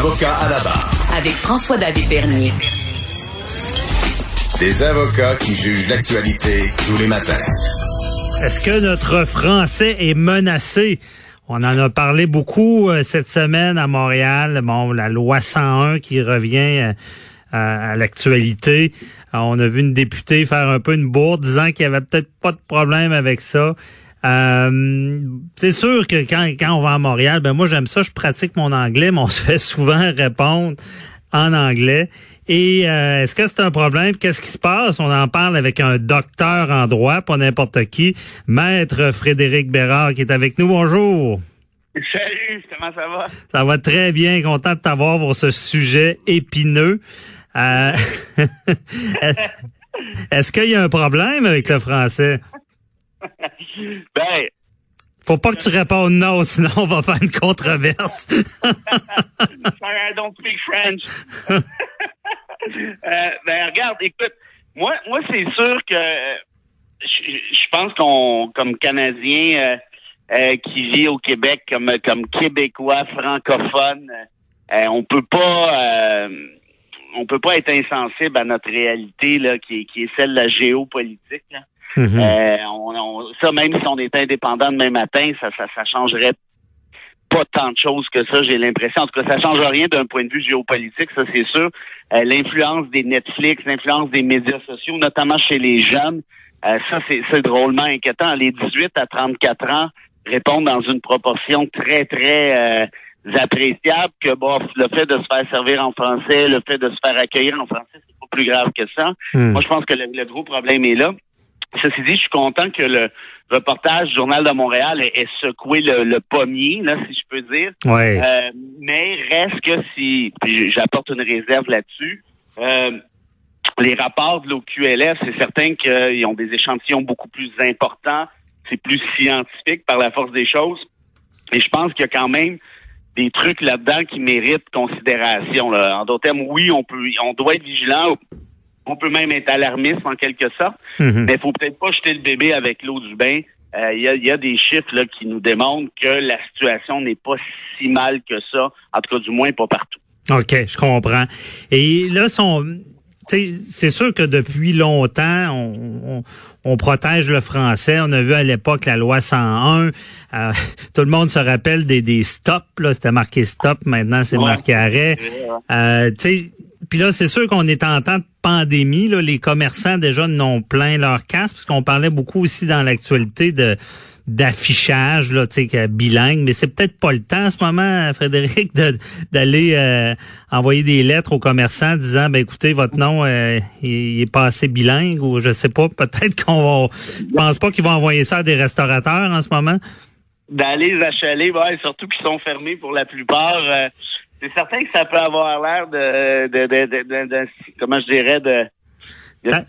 Avocat à la barre. Avec François-David Bernier. Des avocats qui jugent l'actualité tous les matins. Est-ce que notre français est menacé? On en a parlé beaucoup euh, cette semaine à Montréal. Bon, la loi 101 qui revient euh, à, l'actualité. On a vu une députée faire un peu une bourde disant qu'il y avait peut-être pas de problème avec ça. Euh, c'est sûr que quand, quand on va à Montréal, ben moi j'aime ça, je pratique mon anglais, mais on se fait souvent répondre en anglais. Et euh, est-ce que c'est un problème? Qu'est-ce qui se passe? On en parle avec un docteur en droit, pas n'importe qui, maître Frédéric Bérard, qui est avec nous. Bonjour. Salut, comment ça va? Ça va très bien, content de t'avoir pour ce sujet épineux. Euh, est-ce qu'il y a un problème avec le français? ben, faut pas que tu répondes non, sinon on va faire une controverse. I don't speak French. Euh, ben regarde, écoute, moi, moi c'est sûr que je, pense qu'on, comme Canadien euh, euh, qui vit au Québec, comme comme Québécois francophone, on peut pas on peut pas être insensible à notre réalité là, qui, qui est celle de la géopolitique. Là. Mm-hmm. ça, même si on était indépendant demain matin, ça, ça, ça changerait pas tant de choses que ça, j'ai l'impression. En tout cas, ça change rien d'un point de vue géopolitique, ça c'est sûr. Euh, l'influence des Netflix, l'influence des médias sociaux, notamment chez les jeunes, euh, ça c'est drôlement inquiétant. Les 18 à 34 ans répondent dans une proportion très, très euh, appréciable que bon, le fait de se faire servir en français, le fait de se faire accueillir en français, c'est pas plus grave que ça. Hmm. Moi, je pense que le gros problème est là. Ceci dit, je suis content que le reportage du Journal de Montréal ait, secoué le, pommier, là, si je peux dire. Ouais. Euh, mais reste que si, j'apporte une réserve là-dessus, euh, les rapports de l'OQLF, c'est certain qu'ils ont des échantillons beaucoup plus importants, c'est plus scientifique par la force des choses. Et je pense qu'il y a quand même des trucs là-dedans qui méritent considération. Là. En d'autres termes, oui, on peut, on doit être vigilant on peut même être alarmiste en quelque sorte, mhm. mais il faut peut-être pas jeter le bébé avec l'eau du bain. Euh, il y, a, des chiffres là, qui nous démontrent que la situation n'est pas si mal que ça, en tout cas du moins pas partout. OK, je comprends. Et là, c'est sûr que depuis longtemps, on, protège le français. On a vu à l'époque la loi 101. Euh, tout le monde se rappelle des, des stops. C'était marqué stop. Maintenant, c'est marqué arrêt. Euh, puis là, c'est sûr qu'on est en temps de pandémie. Là, les commerçants déjà n'ont plein leur casse, puisqu'on parlait beaucoup aussi dans l'actualité de d'affichage là, tu sais, bilingue, mais c'est peut-être pas le temps en ce moment, Frédéric, d'aller euh, envoyer des lettres aux commerçants disant, ben écoutez, votre nom, euh, il, est pas assez bilingue ou je sais pas, peut-être qu'on va, je pense pas qu'ils vont envoyer ça à des restaurateurs en ce moment. D'aller les achaler, ouais, surtout qu'ils sont fermés pour la plupart. Euh, c'est certain que ça peut avoir l'air de, de, de, de, comment je dirais, de, d'un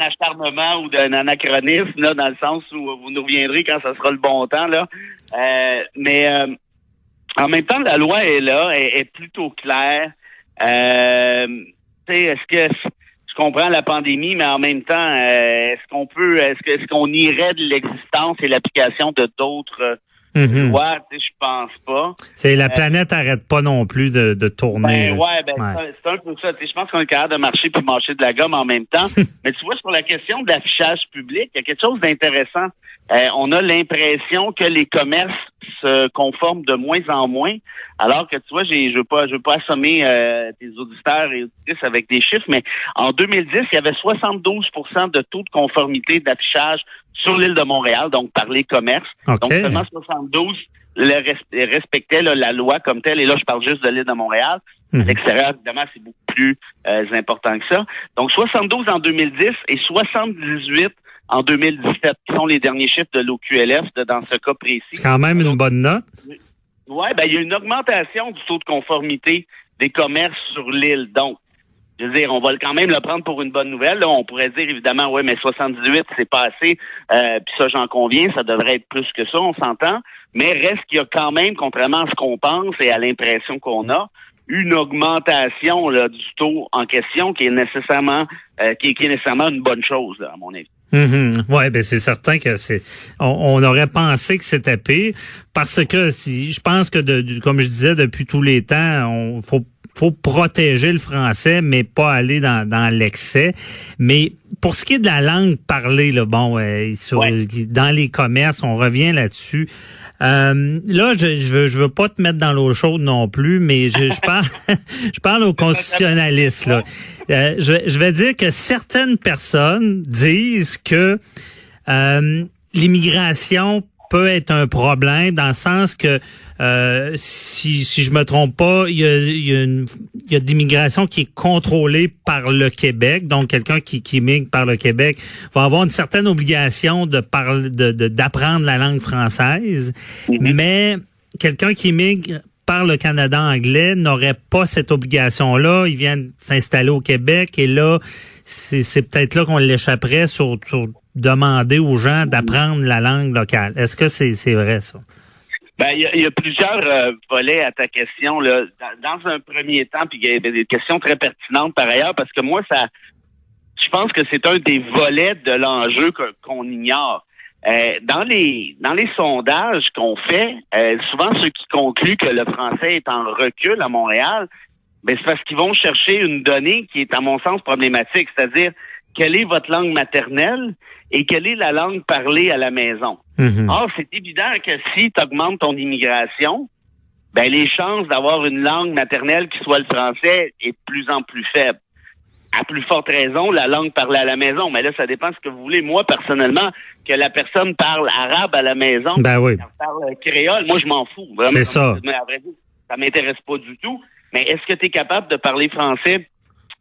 acharnement ou d'un anachronisme, là, dans le sens où vous nous reviendrez quand ça sera le bon temps, là. Euh, mais euh, en même temps, la loi est là, est, est plutôt claire. Euh, est-ce que je comprends la pandémie, mais en même temps, euh, est-ce qu'on peut, est-ce que, est-ce qu'on irait de l'existence et l'application de d'autres Mm je pense pas. C'est la euh, planète arrête pas non plus de, de tourner. Ben, ouais, ben, c'est un peu ça. Je pense qu'on est capable de marcher puis marcher de la gomme en même temps. Mais tu vois, sur la question de l'affichage public, il y a quelque chose d'intéressant. Euh, on a l'impression que les commerces se conforment de moins en moins, alors que tu vois, j'ai, je veux pas, je veux pas assommer euh, tes auditeurs et auditrices avec des chiffres, mais en 2010, il y avait 72% de taux de conformité d'affichage sur l'île de Montréal, donc par les commerces. Donc seulement 72 respectaient la loi comme telle. Et là, je parle juste de l'île de Montréal. Mhm. L'extérieur, évidemment, c'est beaucoup plus euh, important que ça. Donc 72 en 2010 et 78 en 2017, qui sont les derniers chiffres de l'OQLF dans ce cas précis. Quand même une bonne note. Ouais, ben il y a une augmentation du taux de conformité des commerces sur l'île. Donc, je veux dire, on va quand même le prendre pour une bonne nouvelle. Là, on pourrait dire évidemment, ouais, mais 78, c'est pas assez. Euh, Puis ça, j'en conviens, ça devrait être plus que ça, on s'entend. Mais reste qu'il y a quand même, contrairement à ce qu'on pense et à l'impression qu'on a, une augmentation là, du taux en question qui est nécessairement euh, qui, est, nécessairement une bonne chose, là, à mon avis. Mm-hmm. Ouais, ben c'est certain que c'est. On, on, aurait pensé que c'était pire parce que si je pense que de, comme je disais depuis tous les temps, on faut faut protéger le français, mais pas aller dans, dans l'excès. Mais pour ce qui est de la langue parlée, là, bon, euh, sur, ouais. dans les commerces, on revient là-dessus. Euh, là, je, je veux, je veux pas te mettre dans l'eau chaude non plus, mais je, je parle, je parle aux constitutionnalistes. Là. Euh, je, je vais dire que certaines personnes disent que euh, l'immigration peut être un problème dans le sens que euh, si, si je me trompe pas, il y a, il y a, une, il y a de l'immigration qui est contrôlée par le Québec. Donc, quelqu'un qui, qui migre par le Québec va avoir une certaine obligation de parler, de, d'apprendre la langue française. Mm-hmm. Mais quelqu'un qui migre par le Canada anglais n'aurait pas cette obligation-là. Il vient s'installer au Québec et là, c'est, c'est peut-être là qu'on l'échapperait sur, sur demander aux gens d'apprendre la langue locale. Est-ce que c'est, vrai, ça? Ben, il y, a, il y a plusieurs euh, volets à ta question. Là. Dans, dans un premier temps, puis il y a des questions très pertinentes par ailleurs, parce que moi, ça, je pense que c'est un des volets de l'enjeu qu'on ignore. Euh, dans les dans les sondages qu'on fait, euh, souvent ceux qui concluent que le français est en recul à Montréal, ben c'est parce qu'ils vont chercher une donnée qui est à mon sens problématique, c'est-à-dire quelle est votre langue maternelle et quelle est la langue parlée à la maison. Mm-hmm. Or, c'est évident que si tu augmentes ton immigration, ben les chances d'avoir une langue maternelle qui soit le français est de plus en plus faible. À plus forte raison, la langue parlée à la maison. Mais là, ça dépend de ce que vous voulez. Moi, personnellement, que la personne parle arabe à la maison, ben oui. parle créole, moi, je m'en fous. C'est ça. Ça m'intéresse pas du tout. Mais est-ce que tu es capable de parler français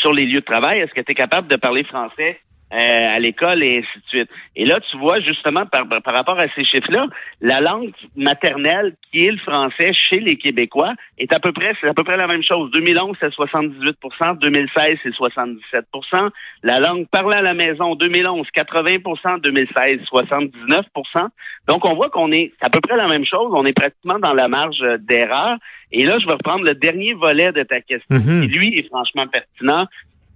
sur les lieux de travail? Est-ce que tu es capable de parler français euh, à l'école et ainsi de suite. Et là, tu vois, justement, par, par rapport à ces chiffres-là, la langue maternelle, qui est le français chez les Québécois, est à peu près, c'est à peu près la même chose. 2011, c'est 78% 2016, c'est 77% La langue parlée à la maison, 2011, 80% 2016, 79% Donc, on voit qu'on est à peu près la même chose. On est pratiquement dans la marge d'erreur. Et là, je vais reprendre le dernier volet de ta question, mm-hmm. qui, lui, est franchement pertinent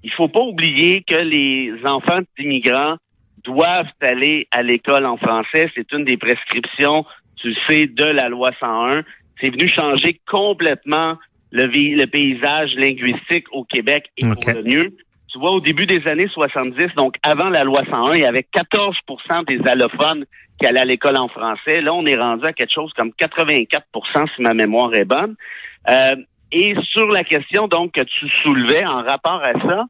il faut pas oublier que les enfants d'immigrants doivent aller à l'école en français. C'est une des prescriptions, tu sais, de la loi 101. C'est venu changer complètement le, le, paysage linguistique au Québec et okay. pour le mieux. Tu vois, au début des années 70, donc avant la loi 101, il y avait 14% des allophones qui allaient à l'école en français. Là, on est rendu à quelque chose comme 84% si ma mémoire est bonne. Euh, et sur la question donc que tu soulevais en rapport à ça,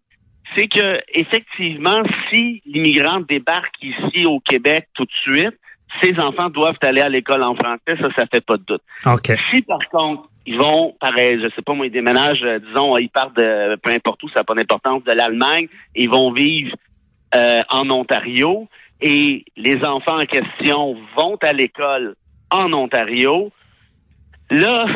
c'est que effectivement, si l'immigrant débarque ici au Québec tout de suite, ses enfants doivent aller à l'école en français, ça, ça fait pas de doute. Okay. Si par contre ils vont, pareil, je sais pas moi, ils déménagent, euh, disons, ils partent de peu importe où, ça n'a pas d'importance, de l'Allemagne, ils vont vivre euh, en Ontario et les enfants en question vont à l'école en Ontario. Là,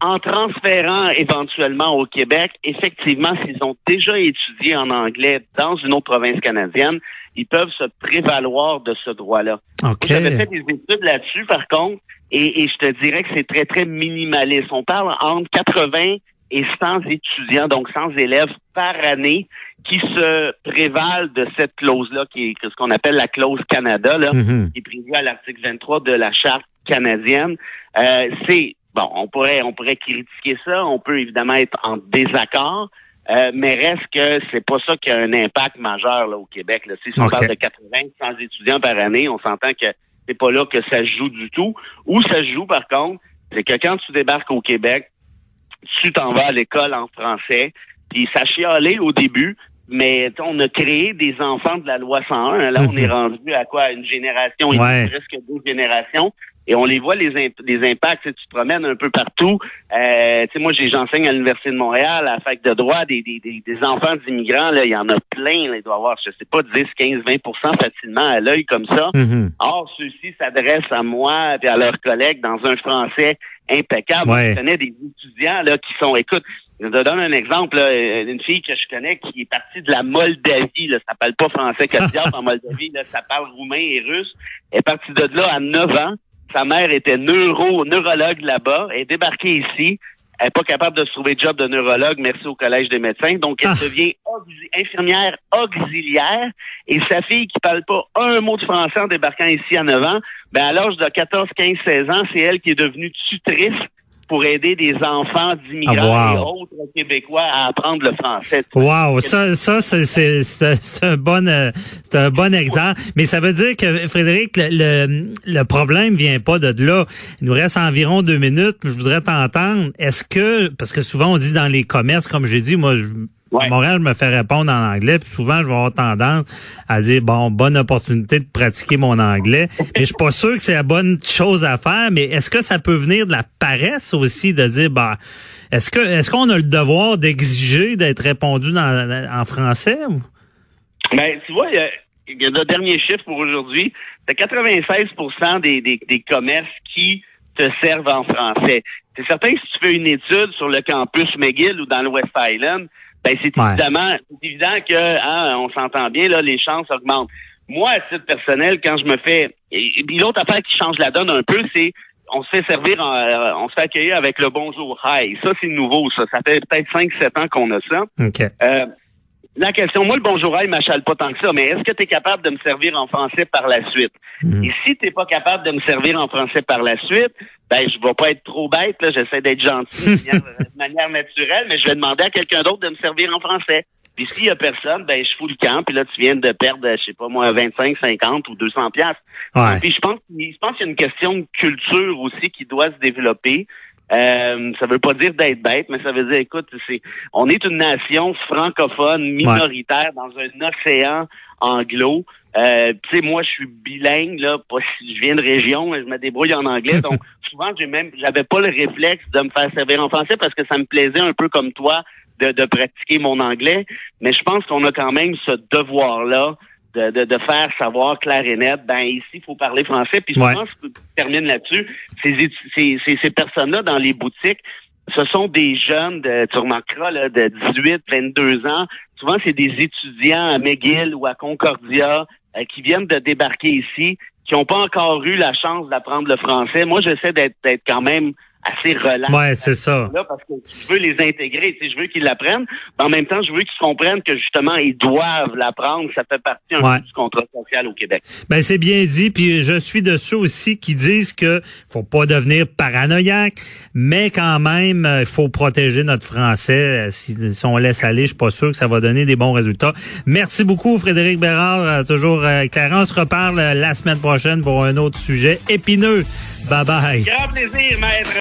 en transférant éventuellement au Québec, effectivement, s'ils ont déjà étudié en anglais dans une autre province canadienne, ils peuvent se prévaloir de ce droit-là. Okay. J'avais fait des études là-dessus, par contre, et, et, je te dirais que c'est très, très minimaliste. On parle entre 80 et 100 étudiants, donc 100 élèves par année, qui se prévalent de cette clause-là, qui est ce qu'on appelle la clause Canada, là, mm-hmm. qui est prévue à l'article 23 de la Charte canadienne. Euh, c'est Bon, on pourrait, on pourrait critiquer ça. On peut évidemment être en désaccord. Euh, mais reste que c'est pas ça qui a un impact majeur là, au Québec. Là. Si on okay. parle de 80, 100 étudiants par année, on s'entend que c'est pas là que ça se joue du tout. Où ça se joue, par contre, c'est que quand tu débarques au Québec, tu t'en vas à l'école en français, puis ça chialait au début, mais on a créé des enfants de la loi 101. Là, on est rendu à quoi? Une génération, ouais. presque deux générations et on les voit les, les impacts. Tu te promènes un peu partout. Euh, tu sais, moi, j'enseigne à l'Université de Montréal, à la fac de droit, des, des, des, enfants d'immigrants, là, il y en a plein. Là, il doit y avoir, je sais pas, 10, 15, 20% facilement à l'œil comme ça. Mhm. Or, ceux-ci s'adressent à moi et à leurs collègues dans un français impeccable. Je connais des étudiants là qui sont, écoute, je te donne un exemple, là, une fille que je connais qui est partie de la Moldavie, là, ça parle pas français que en Moldavie, là, ça parle roumain et russe. Elle est partie de là à 9 ans. Sa mère était neuro, neurologue là-bas. Est débarquée ici. Elle n'est pas capable de se trouver job de neurologue, merci au Collège des médecins. Donc, elle ah. devient infirmière auxiliaire. Et sa fille qui parle pas un mot de français en débarquant ici à 9 ans, ben à l'âge de 14, 15, 16 ans, c'est elle qui est devenue tutrice pour aider des enfants d'immigrants ah, et autres Québécois à apprendre le français. Wow, ça, ça c'est un bon, euh, c'est un bon exemple. Mais ça veut dire que Frédéric, le, le, problème vient pas de là. Il nous reste environ deux minutes. Je voudrais t'entendre. Est-ce que, parce que souvent on dit dans les commerces, comme j'ai dit, moi, je, Montréal me fait répondre en anglais, puis souvent je vais avoir tendance à dire bon, bonne opportunité de pratiquer mon anglais. Mais je suis pas sûr que c'est la bonne chose à faire, mais est-ce que ça peut venir de la paresse aussi de dire bah est-ce que est-ce qu'on a le devoir d'exiger d'être répondu dans, en français? Ben, tu vois, il y a, le dernier chiffre pour aujourd'hui, c'est 96 des, des, des commerces qui te servent en français. C'est certain que si tu fais une étude sur le campus McGill ou dans le West Island, ben c'est évidemment, c'est évident que hein, on s'entend bien là, les chances augmentent. Moi, à titre personnel, quand je me fais, et, l'autre affaire qui change la donne un peu, c'est on se fait servir, euh, on se fait accueillir avec le bonjour hi. Ça, c'est nouveau, ça. Ça fait peut-être 5-7 ans qu'on a ça. Euh, la question, moi, le bonjour il m'achale pas tant que ça, mais est-ce que tu es capable de me servir en français par la suite? Mhm. Et si tu pas capable de me servir en français par la suite, ben, je vais pas être trop bête, là, j'essaie d'être gentil de manière, naturelle, mais je vais demander à quelqu'un d'autre de me servir en français. Puis s'il y a personne, ben, je fous le camp, puis là, tu viens de perdre, je sais pas moi, 25, 50 ou 200 piastres. Puis je pense, je pense qu'il y a une question de culture aussi qui doit se développer. Euh, ça veut pas dire d'être bête, mais ça veut dire, écoute, c'est, on est une nation francophone minoritaire dans un océan anglo. Euh, tu sais, moi, je suis bilingue, là, pas si je viens de région, je me débrouille en anglais. Donc, souvent, j'ai même, j'avais pas le réflexe de me faire servir en français parce que ça me plaisait un peu comme toi de, de pratiquer mon anglais. Mais je pense qu'on a quand même ce devoir-là de, de, de, faire savoir clair et net, ben ici, il faut parler français. Puis souvent, je termine là-dessus, ces, ces, ces, ces personnes-là dans les boutiques, ce sont des jeunes, de, tu remarqueras, là, de 18, 22 ans. Souvent, c'est des étudiants à McGill ou à Concordia euh, qui viennent de débarquer ici, qui n'ont pas encore eu la chance d'apprendre le français. Moi, j'essaie d'être quand même assez relax. Ouais, c'est ça. Là, parce que je veux les intégrer, je veux qu'ils l'apprennent, mais en même temps, je veux qu'ils comprennent que justement, ils doivent l'apprendre. Ça fait partie un peu du contrat social au Québec. Ben, c'est bien dit, puis je suis de ceux aussi qui disent que faut pas devenir paranoïaque, mais quand même, il faut protéger notre français. Si, on laisse aller, je suis pas sûr que ça va donner des bons résultats. Merci beaucoup, Frédéric Bérard, euh, toujours euh, On se reparle euh, la semaine prochaine pour un autre sujet épineux. Bye bye. Grand plaisir, maître.